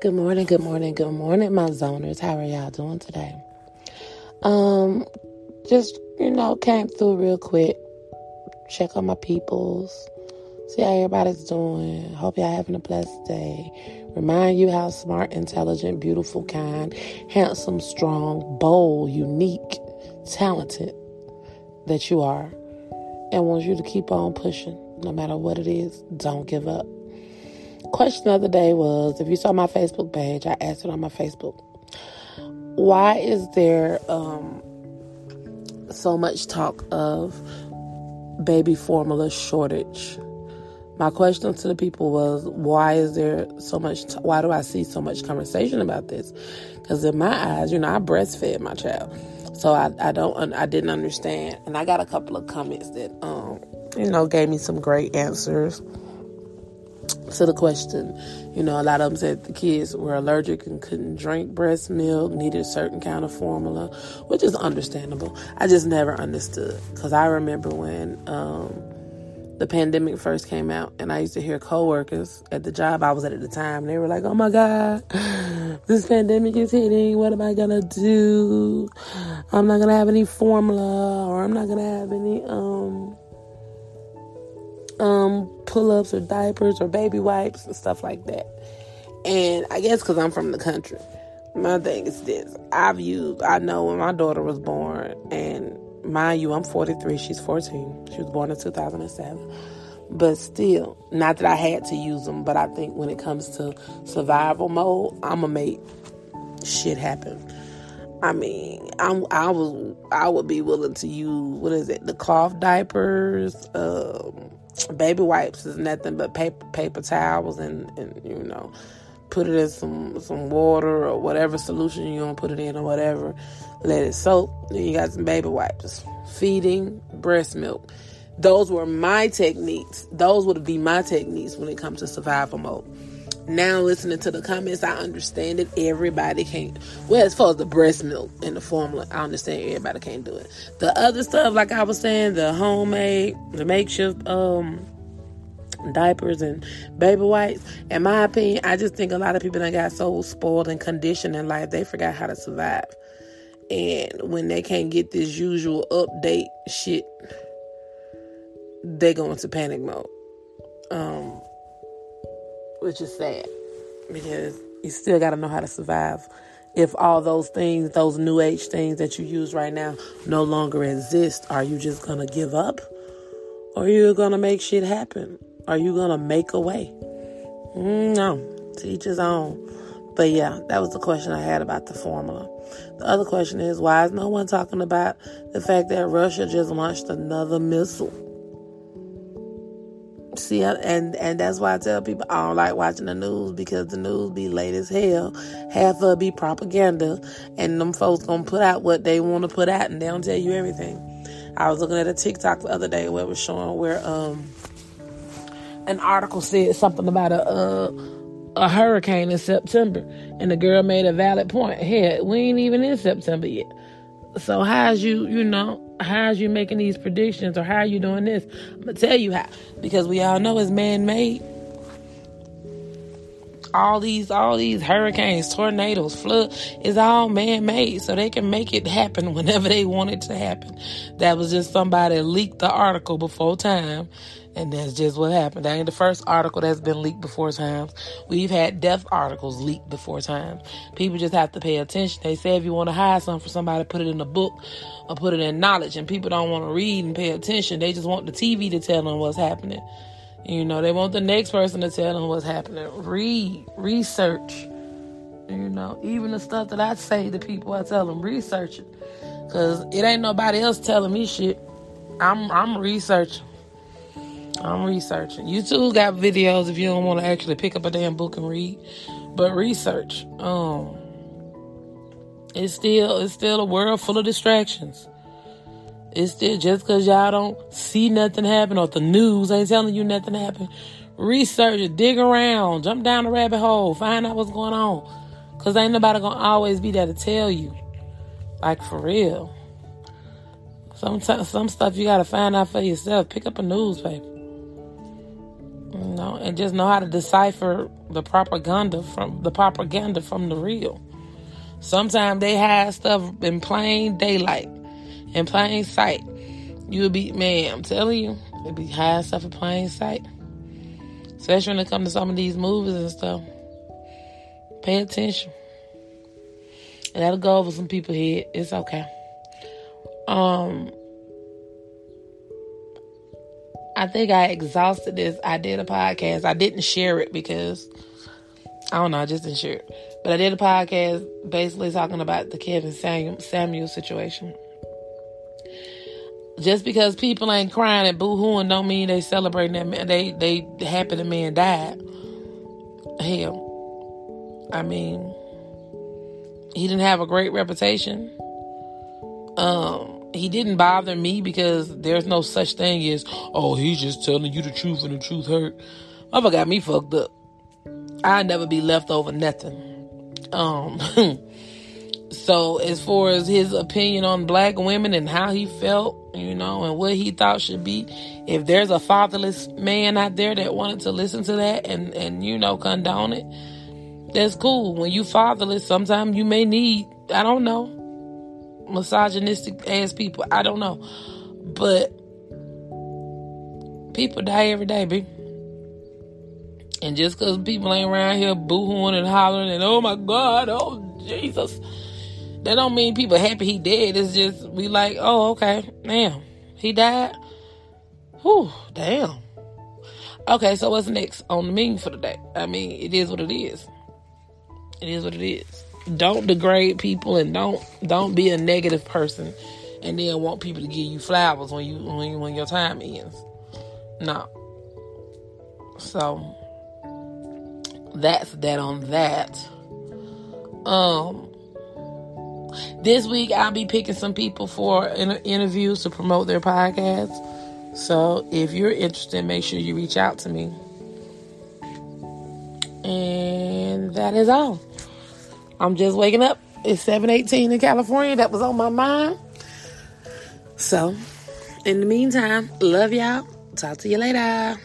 Good morning, good morning, good morning, my zoners. How are y'all doing today? Um, just you know, came through real quick. Check on my peoples. See how everybody's doing. Hope y'all having a blessed day. Remind you how smart, intelligent, beautiful, kind, handsome, strong, bold, unique, talented that you are. And wants you to keep on pushing. No matter what it is, don't give up. Question of the day was if you saw my Facebook page, I asked it on my Facebook. Why is there um, so much talk of baby formula shortage? My question to the people was, why is there so much, t- why do I see so much conversation about this? Because in my eyes, you know, I breastfed my child. So I, I don't, I didn't understand. And I got a couple of comments that, um, you know, gave me some great answers to the question. You know, a lot of them said the kids were allergic and couldn't drink breast milk, needed a certain kind of formula, which is understandable. I just never understood because I remember when um, the pandemic first came out, and I used to hear coworkers at the job I was at at the time, they were like, "Oh my God, this pandemic is hitting. What am I gonna do? I'm not gonna have any formula, or I'm not gonna have any um." Um, pull ups or diapers or baby wipes and stuff like that. And I guess because I'm from the country, my thing is this I've used, I know when my daughter was born, and mind you, I'm 43, she's 14. She was born in 2007. But still, not that I had to use them, but I think when it comes to survival mode, I'm gonna make shit happen. I mean, I'm I was I would be willing to use what is it, the cloth diapers, um, baby wipes is nothing but paper paper towels and, and you know put it in some some water or whatever solution you want to put it in or whatever. Let it soak then you got some baby wipes. Feeding breast milk. Those were my techniques. Those would be my techniques when it comes to survival mode now listening to the comments, I understand it. Everybody can't. Well, as far as the breast milk and the formula, I understand everybody can't do it. The other stuff, like I was saying, the homemade, the makeshift um diapers and baby wipes. In my opinion, I just think a lot of people that got so spoiled and conditioned in life, they forgot how to survive. And when they can't get this usual update shit, they go into panic mode. Um, which is sad because you still got to know how to survive. If all those things, those new age things that you use right now, no longer exist, are you just gonna give up, or are you gonna make shit happen? Are you gonna make a way? Mm, no, teach his own. But yeah, that was the question I had about the formula. The other question is why is no one talking about the fact that Russia just launched another missile? See, and and that's why I tell people I don't like watching the news because the news be late as hell. Half of it be propaganda, and them folks gonna put out what they want to put out, and they don't tell you everything. I was looking at a TikTok the other day where it was showing where um an article said something about a uh, a hurricane in September, and the girl made a valid point. Hey, we ain't even in September yet. So how's you, you know, how's you making these predictions or how are you doing this? I'm gonna tell you how. Because we all know it's man made. All these all these hurricanes, tornadoes, flood is all man made. So they can make it happen whenever they want it to happen. That was just somebody leaked the article before time and that's just what happened. That ain't the first article that's been leaked before times. We've had death articles leaked before times. People just have to pay attention. They say if you want to hide something from somebody, put it in a book or put it in knowledge. And people don't want to read and pay attention. They just want the TV to tell them what's happening. You know, they want the next person to tell them what's happening. Read, research. You know, even the stuff that I say to people, I tell them research it, cause it ain't nobody else telling me shit. I'm I'm researching. I'm researching. YouTube got videos if you don't want to actually pick up a damn book and read, but research. Um, it's still it's still a world full of distractions. It's still just because y'all don't see nothing happen or the news ain't telling you nothing happen. Research it, dig around, jump down the rabbit hole, find out what's going on. Cause ain't nobody gonna always be there to tell you. Like for real. Some some stuff you gotta find out for yourself. Pick up a newspaper. You know, and just know how to decipher the propaganda from the propaganda from the real. Sometimes they hide stuff in plain daylight, in plain sight. You'll be man, I'm telling you, they be hiding stuff in plain sight. Especially when it comes to some of these movies and stuff. Pay attention. And that'll go over some people here. It's okay. Um I think I exhausted this. I did a podcast. I didn't share it because I don't know, I just didn't share it. But I did a podcast basically talking about the Kevin Samuel, Samuel situation. Just because people ain't crying and boo-hooing don't mean they celebrating that man. They they happy the man died. Hell, I mean, he didn't have a great reputation. Um, he didn't bother me because there's no such thing as, oh, he's just telling you the truth and the truth hurt. Mother got me fucked up. I'd never be left over nothing. Um, so as far as his opinion on black women and how he felt, you know, and what he thought should be, if there's a fatherless man out there that wanted to listen to that and, and, you know, condone it, that's cool. When you fatherless, sometimes you may need, I don't know, misogynistic ass people. I don't know. But people die every day, B. And just because people ain't around here boohooing and hollering and oh my God, oh Jesus, that don't mean people happy he dead. It's just we like, oh okay, damn, he died. Whew, damn. Okay, so what's next on the menu for the day? I mean, it is what it is. It is what it is don't degrade people and don't don't be a negative person and then want people to give you flowers when you when, when your time ends. No. So that's that on that. Um this week I'll be picking some people for interviews to promote their podcast. So if you're interested, make sure you reach out to me. And that is all. I'm just waking up. It's 718 in California. That was on my mind. So, in the meantime, love y'all. Talk to you later.